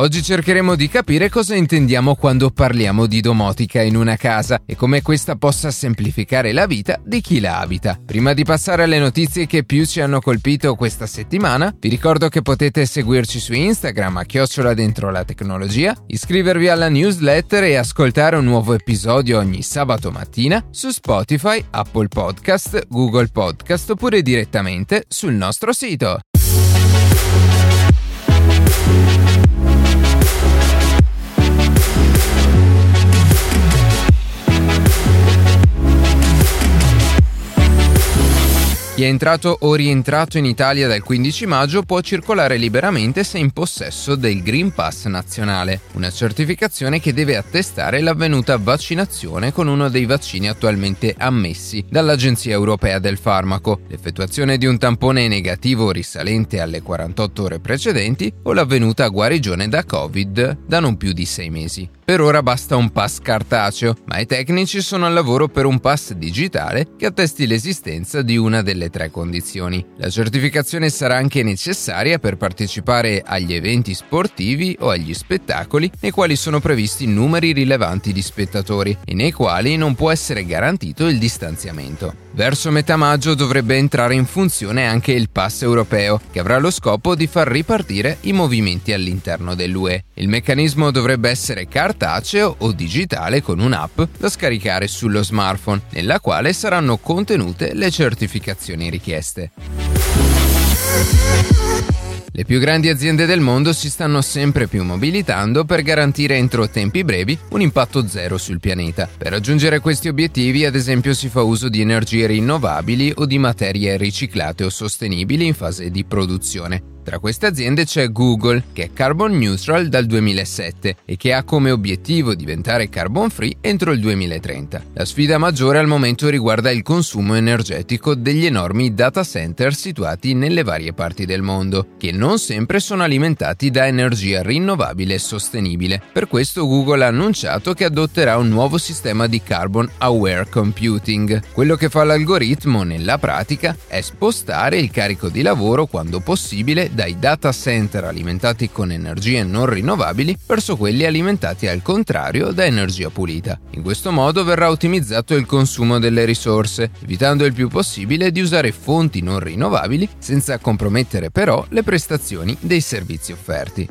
Oggi cercheremo di capire cosa intendiamo quando parliamo di domotica in una casa e come questa possa semplificare la vita di chi la abita. Prima di passare alle notizie che più ci hanno colpito questa settimana, vi ricordo che potete seguirci su Instagram a chiocciola dentro la tecnologia, iscrivervi alla newsletter e ascoltare un nuovo episodio ogni sabato mattina su Spotify, Apple Podcast, Google Podcast oppure direttamente sul nostro sito. Chi è entrato o rientrato in Italia dal 15 maggio può circolare liberamente se in possesso del Green Pass nazionale, una certificazione che deve attestare l'avvenuta vaccinazione con uno dei vaccini attualmente ammessi dall'Agenzia Europea del Farmaco, l'effettuazione di un tampone negativo risalente alle 48 ore precedenti o l'avvenuta guarigione da Covid da non più di 6 mesi. Per ora basta un pass cartaceo, ma i tecnici sono al lavoro per un pass digitale che attesti l'esistenza di una delle tre condizioni. La certificazione sarà anche necessaria per partecipare agli eventi sportivi o agli spettacoli nei quali sono previsti numeri rilevanti di spettatori e nei quali non può essere garantito il distanziamento. Verso metà maggio dovrebbe entrare in funzione anche il pass europeo, che avrà lo scopo di far ripartire i movimenti all'interno dell'UE. Il meccanismo dovrebbe essere cartaceo o digitale con un'app da scaricare sullo smartphone, nella quale saranno contenute le certificazioni richieste. Le più grandi aziende del mondo si stanno sempre più mobilitando per garantire entro tempi brevi un impatto zero sul pianeta. Per raggiungere questi obiettivi, ad esempio, si fa uso di energie rinnovabili o di materie riciclate o sostenibili in fase di produzione. Tra queste aziende c'è Google, che è carbon neutral dal 2007 e che ha come obiettivo diventare carbon free entro il 2030. La sfida maggiore al momento riguarda il consumo energetico degli enormi data center situati nelle varie parti del mondo, che non sempre sono alimentati da energia rinnovabile e sostenibile. Per questo Google ha annunciato che adotterà un nuovo sistema di carbon aware computing. Quello che fa l'algoritmo nella pratica è spostare il carico di lavoro quando possibile dai data center alimentati con energie non rinnovabili verso quelli alimentati al contrario da energia pulita. In questo modo verrà ottimizzato il consumo delle risorse, evitando il più possibile di usare fonti non rinnovabili senza compromettere però le prestazioni dei servizi offerti.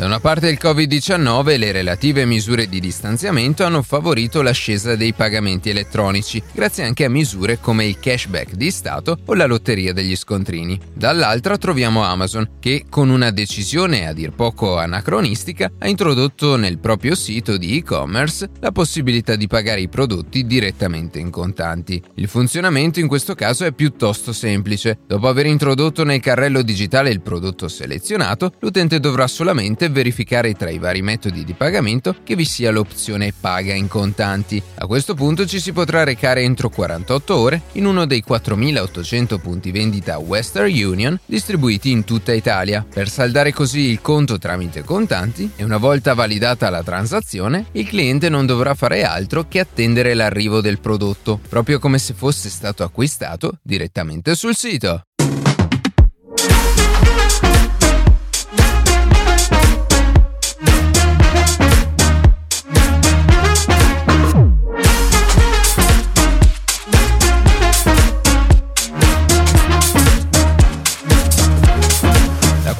Da una parte il Covid-19 e le relative misure di distanziamento hanno favorito l'ascesa dei pagamenti elettronici, grazie anche a misure come il cashback di Stato o la lotteria degli scontrini. Dall'altra troviamo Amazon, che con una decisione a dir poco anacronistica ha introdotto nel proprio sito di e-commerce la possibilità di pagare i prodotti direttamente in contanti. Il funzionamento in questo caso è piuttosto semplice. Dopo aver introdotto nel carrello digitale il prodotto selezionato, l'utente dovrà solamente verificare tra i vari metodi di pagamento che vi sia l'opzione paga in contanti. A questo punto ci si potrà recare entro 48 ore in uno dei 4800 punti vendita Western Union distribuiti in tutta Italia, per saldare così il conto tramite contanti e una volta validata la transazione, il cliente non dovrà fare altro che attendere l'arrivo del prodotto, proprio come se fosse stato acquistato direttamente sul sito.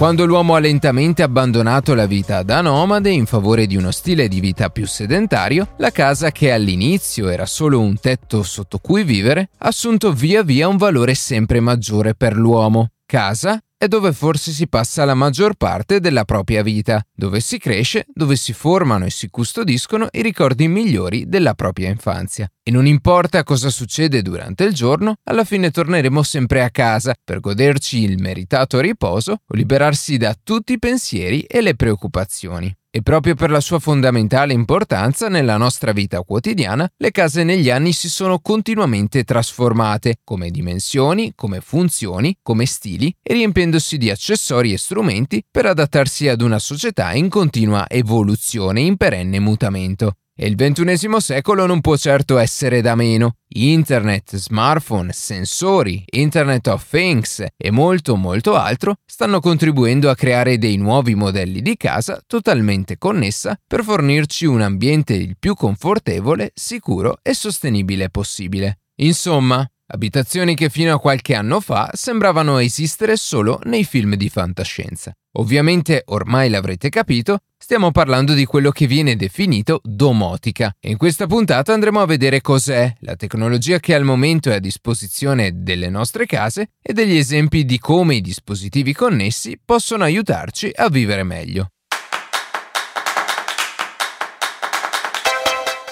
Quando l'uomo ha lentamente abbandonato la vita da nomade in favore di uno stile di vita più sedentario, la casa che all'inizio era solo un tetto sotto cui vivere, ha assunto via via un valore sempre maggiore per l'uomo. Casa è dove forse si passa la maggior parte della propria vita, dove si cresce, dove si formano e si custodiscono i ricordi migliori della propria infanzia. E non importa cosa succede durante il giorno, alla fine torneremo sempre a casa per goderci il meritato riposo o liberarsi da tutti i pensieri e le preoccupazioni. E proprio per la sua fondamentale importanza nella nostra vita quotidiana, le case negli anni si sono continuamente trasformate, come dimensioni, come funzioni, come stili, e riempiendosi di accessori e strumenti per adattarsi ad una società in continua evoluzione, in perenne mutamento. E il ventunesimo secolo non può certo essere da meno. Internet, smartphone, sensori, Internet of Things e molto molto altro stanno contribuendo a creare dei nuovi modelli di casa totalmente connessa per fornirci un ambiente il più confortevole, sicuro e sostenibile possibile. Insomma, abitazioni che fino a qualche anno fa sembravano esistere solo nei film di fantascienza. Ovviamente, ormai l'avrete capito, stiamo parlando di quello che viene definito domotica e in questa puntata andremo a vedere cos'è, la tecnologia che al momento è a disposizione delle nostre case e degli esempi di come i dispositivi connessi possono aiutarci a vivere meglio.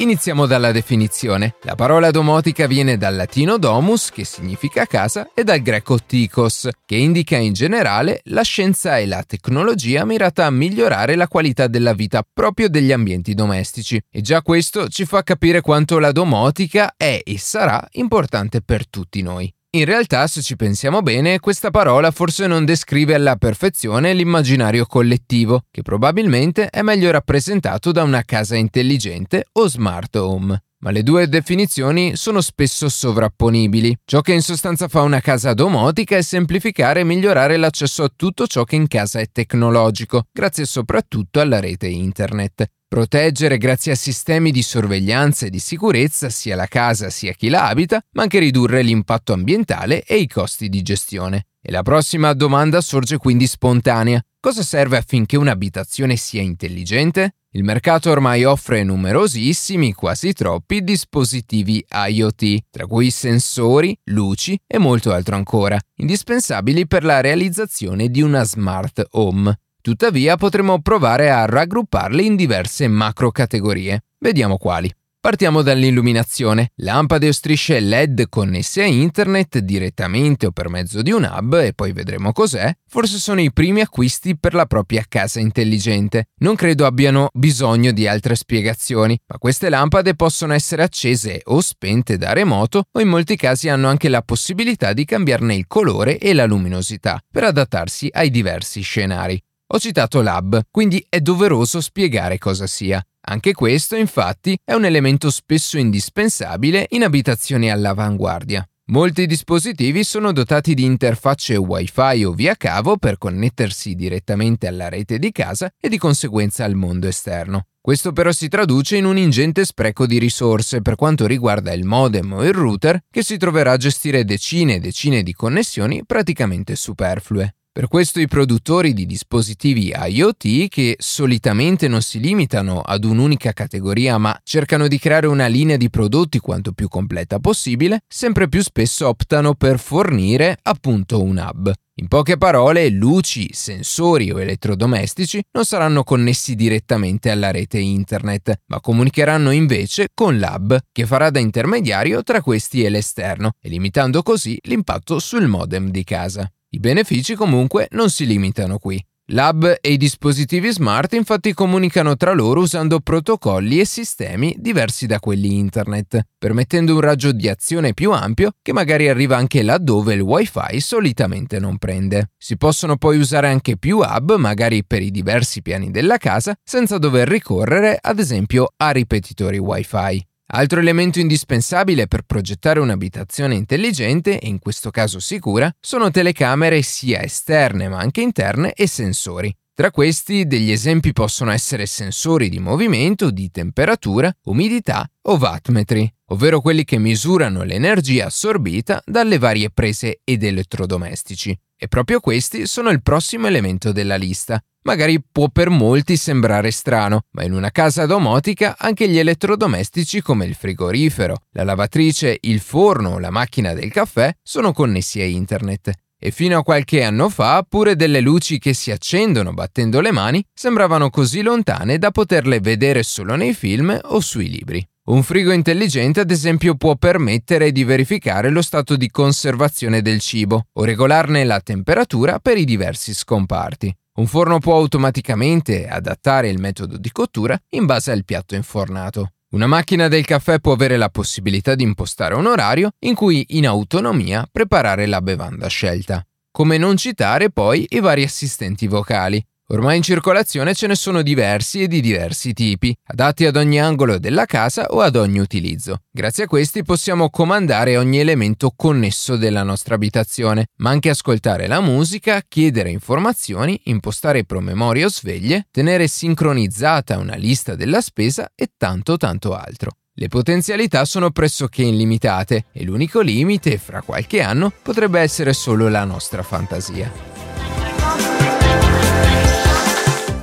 Iniziamo dalla definizione. La parola domotica viene dal latino domus, che significa casa, e dal greco tikos, che indica in generale la scienza e la tecnologia mirata a migliorare la qualità della vita proprio degli ambienti domestici. E già questo ci fa capire quanto la domotica è e sarà importante per tutti noi. In realtà, se ci pensiamo bene, questa parola forse non descrive alla perfezione l'immaginario collettivo, che probabilmente è meglio rappresentato da una casa intelligente o smart home. Ma le due definizioni sono spesso sovrapponibili. Ciò che in sostanza fa una casa domotica è semplificare e migliorare l'accesso a tutto ciò che in casa è tecnologico, grazie soprattutto alla rete internet. Proteggere grazie a sistemi di sorveglianza e di sicurezza sia la casa sia chi la abita, ma anche ridurre l'impatto ambientale e i costi di gestione. E la prossima domanda sorge quindi spontanea. Cosa serve affinché un'abitazione sia intelligente? Il mercato ormai offre numerosissimi, quasi troppi, dispositivi IoT, tra cui sensori, luci e molto altro ancora, indispensabili per la realizzazione di una smart home. Tuttavia potremo provare a raggrupparli in diverse macro categorie. Vediamo quali. Partiamo dall'illuminazione. Lampade o strisce LED connesse a internet direttamente o per mezzo di un hub, e poi vedremo cos'è, forse sono i primi acquisti per la propria casa intelligente. Non credo abbiano bisogno di altre spiegazioni, ma queste lampade possono essere accese o spente da remoto o in molti casi hanno anche la possibilità di cambiarne il colore e la luminosità per adattarsi ai diversi scenari. Ho citato l'hub, quindi è doveroso spiegare cosa sia. Anche questo, infatti, è un elemento spesso indispensabile in abitazioni all'avanguardia. Molti dispositivi sono dotati di interfacce Wi-Fi o via cavo per connettersi direttamente alla rete di casa e di conseguenza al mondo esterno. Questo però si traduce in un ingente spreco di risorse per quanto riguarda il modem o il router che si troverà a gestire decine e decine di connessioni praticamente superflue. Per questo i produttori di dispositivi IoT, che solitamente non si limitano ad un'unica categoria ma cercano di creare una linea di prodotti quanto più completa possibile, sempre più spesso optano per fornire appunto un hub. In poche parole, luci, sensori o elettrodomestici non saranno connessi direttamente alla rete internet, ma comunicheranno invece con l'hub, che farà da intermediario tra questi e l'esterno, e limitando così l'impatto sul modem di casa. I benefici comunque non si limitano qui. L'hub e i dispositivi smart infatti comunicano tra loro usando protocolli e sistemi diversi da quelli internet, permettendo un raggio di azione più ampio che magari arriva anche laddove il wifi solitamente non prende. Si possono poi usare anche più hub, magari per i diversi piani della casa, senza dover ricorrere ad esempio a ripetitori wifi. Altro elemento indispensabile per progettare un'abitazione intelligente, e in questo caso sicura, sono telecamere sia esterne ma anche interne e sensori. Tra questi degli esempi possono essere sensori di movimento, di temperatura, umidità o wattmetri, ovvero quelli che misurano l'energia assorbita dalle varie prese ed elettrodomestici. E proprio questi sono il prossimo elemento della lista. Magari può per molti sembrare strano, ma in una casa domotica anche gli elettrodomestici come il frigorifero, la lavatrice, il forno o la macchina del caffè sono connessi a internet. E fino a qualche anno fa pure delle luci che si accendono battendo le mani sembravano così lontane da poterle vedere solo nei film o sui libri. Un frigo intelligente, ad esempio, può permettere di verificare lo stato di conservazione del cibo o regolarne la temperatura per i diversi scomparti. Un forno può automaticamente adattare il metodo di cottura in base al piatto infornato. Una macchina del caffè può avere la possibilità di impostare un orario in cui in autonomia preparare la bevanda scelta. Come non citare poi i vari assistenti vocali, Ormai in circolazione ce ne sono diversi e di diversi tipi, adatti ad ogni angolo della casa o ad ogni utilizzo. Grazie a questi possiamo comandare ogni elemento connesso della nostra abitazione, ma anche ascoltare la musica, chiedere informazioni, impostare promemorie o sveglie, tenere sincronizzata una lista della spesa e tanto tanto altro. Le potenzialità sono pressoché illimitate e l'unico limite, fra qualche anno, potrebbe essere solo la nostra fantasia.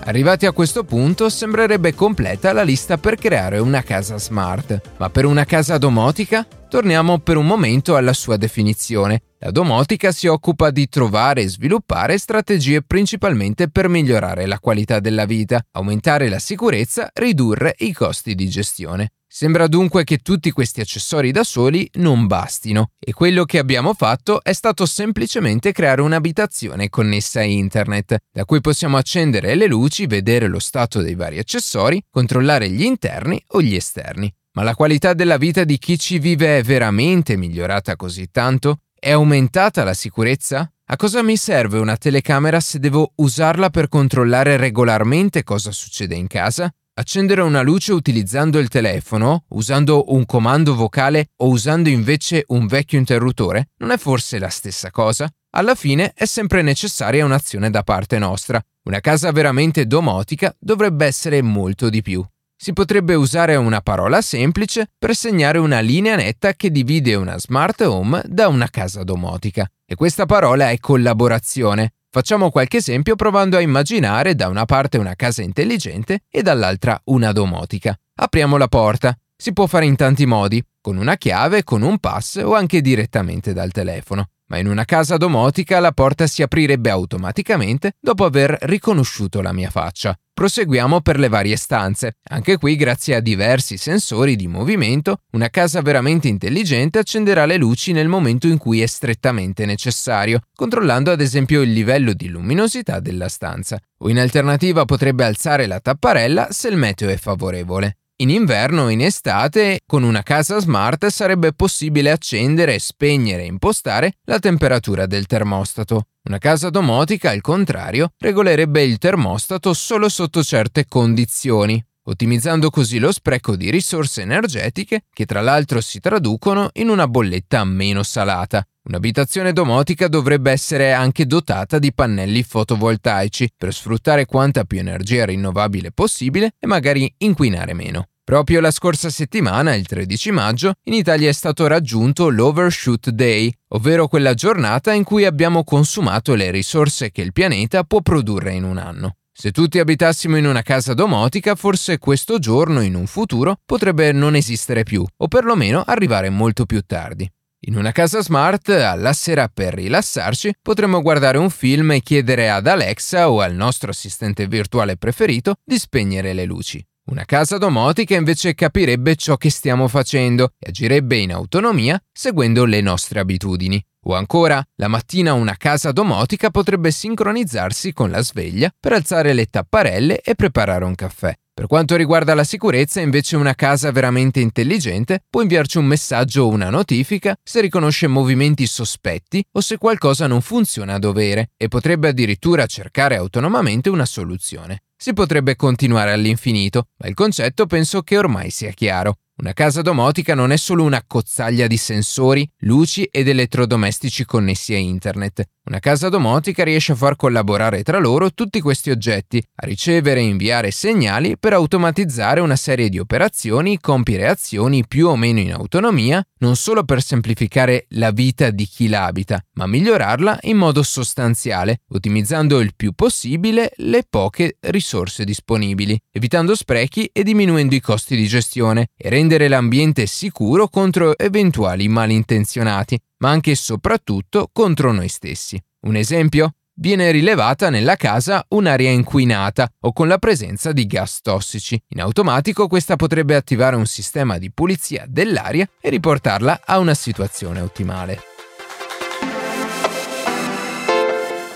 Arrivati a questo punto sembrerebbe completa la lista per creare una casa smart, ma per una casa domotica torniamo per un momento alla sua definizione. La domotica si occupa di trovare e sviluppare strategie principalmente per migliorare la qualità della vita, aumentare la sicurezza, ridurre i costi di gestione. Sembra dunque che tutti questi accessori da soli non bastino e quello che abbiamo fatto è stato semplicemente creare un'abitazione connessa a internet, da cui possiamo accendere le luci, vedere lo stato dei vari accessori, controllare gli interni o gli esterni. Ma la qualità della vita di chi ci vive è veramente migliorata così tanto? È aumentata la sicurezza? A cosa mi serve una telecamera se devo usarla per controllare regolarmente cosa succede in casa? Accendere una luce utilizzando il telefono, usando un comando vocale o usando invece un vecchio interruttore non è forse la stessa cosa? Alla fine è sempre necessaria un'azione da parte nostra. Una casa veramente domotica dovrebbe essere molto di più. Si potrebbe usare una parola semplice per segnare una linea netta che divide una smart home da una casa domotica. E questa parola è collaborazione. Facciamo qualche esempio provando a immaginare da una parte una casa intelligente e dall'altra una domotica. Apriamo la porta. Si può fare in tanti modi, con una chiave, con un pass o anche direttamente dal telefono. Ma in una casa domotica la porta si aprirebbe automaticamente dopo aver riconosciuto la mia faccia. Proseguiamo per le varie stanze. Anche qui, grazie a diversi sensori di movimento, una casa veramente intelligente accenderà le luci nel momento in cui è strettamente necessario, controllando ad esempio il livello di luminosità della stanza. O in alternativa potrebbe alzare la tapparella se il meteo è favorevole. In inverno o in estate, con una casa smart sarebbe possibile accendere, spegnere e impostare la temperatura del termostato. Una casa domotica, al contrario, regolerebbe il termostato solo sotto certe condizioni, ottimizzando così lo spreco di risorse energetiche che tra l'altro si traducono in una bolletta meno salata. Un'abitazione domotica dovrebbe essere anche dotata di pannelli fotovoltaici per sfruttare quanta più energia rinnovabile possibile e magari inquinare meno. Proprio la scorsa settimana, il 13 maggio, in Italia è stato raggiunto l'Overshoot Day, ovvero quella giornata in cui abbiamo consumato le risorse che il pianeta può produrre in un anno. Se tutti abitassimo in una casa domotica, forse questo giorno in un futuro potrebbe non esistere più, o perlomeno arrivare molto più tardi. In una casa smart, alla sera per rilassarci, potremmo guardare un film e chiedere ad Alexa o al nostro assistente virtuale preferito di spegnere le luci. Una casa domotica invece capirebbe ciò che stiamo facendo e agirebbe in autonomia seguendo le nostre abitudini. O ancora, la mattina una casa domotica potrebbe sincronizzarsi con la sveglia per alzare le tapparelle e preparare un caffè. Per quanto riguarda la sicurezza, invece una casa veramente intelligente può inviarci un messaggio o una notifica se riconosce movimenti sospetti o se qualcosa non funziona a dovere e potrebbe addirittura cercare autonomamente una soluzione. Si potrebbe continuare all'infinito, ma il concetto penso che ormai sia chiaro. Una casa domotica non è solo una cozzaglia di sensori, luci ed elettrodomestici connessi a internet. Una casa domotica riesce a far collaborare tra loro tutti questi oggetti, a ricevere e inviare segnali per automatizzare una serie di operazioni, compiere azioni più o meno in autonomia, non solo per semplificare la vita di chi la abita, ma migliorarla in modo sostanziale, ottimizzando il più possibile le poche risorse disponibili, evitando sprechi e diminuendo i costi di gestione e rendere l'ambiente sicuro contro eventuali malintenzionati, ma anche e soprattutto contro noi stessi. Un esempio? viene rilevata nella casa un'aria inquinata o con la presenza di gas tossici. In automatico questa potrebbe attivare un sistema di pulizia dell'aria e riportarla a una situazione ottimale.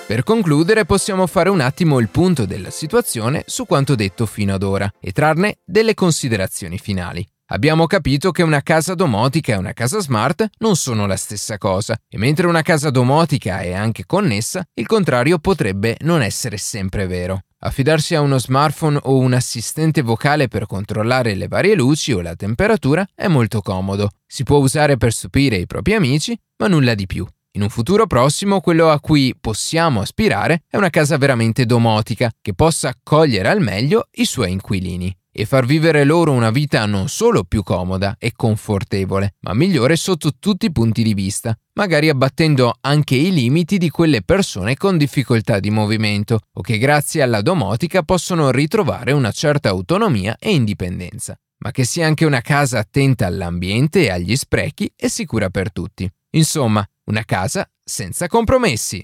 Per concludere possiamo fare un attimo il punto della situazione su quanto detto fino ad ora e trarne delle considerazioni finali. Abbiamo capito che una casa domotica e una casa smart non sono la stessa cosa e mentre una casa domotica è anche connessa, il contrario potrebbe non essere sempre vero. Affidarsi a uno smartphone o un assistente vocale per controllare le varie luci o la temperatura è molto comodo. Si può usare per stupire i propri amici, ma nulla di più. In un futuro prossimo quello a cui possiamo aspirare è una casa veramente domotica che possa accogliere al meglio i suoi inquilini e far vivere loro una vita non solo più comoda e confortevole, ma migliore sotto tutti i punti di vista, magari abbattendo anche i limiti di quelle persone con difficoltà di movimento o che grazie alla domotica possono ritrovare una certa autonomia e indipendenza, ma che sia anche una casa attenta all'ambiente e agli sprechi e sicura per tutti. Insomma, una casa senza compromessi.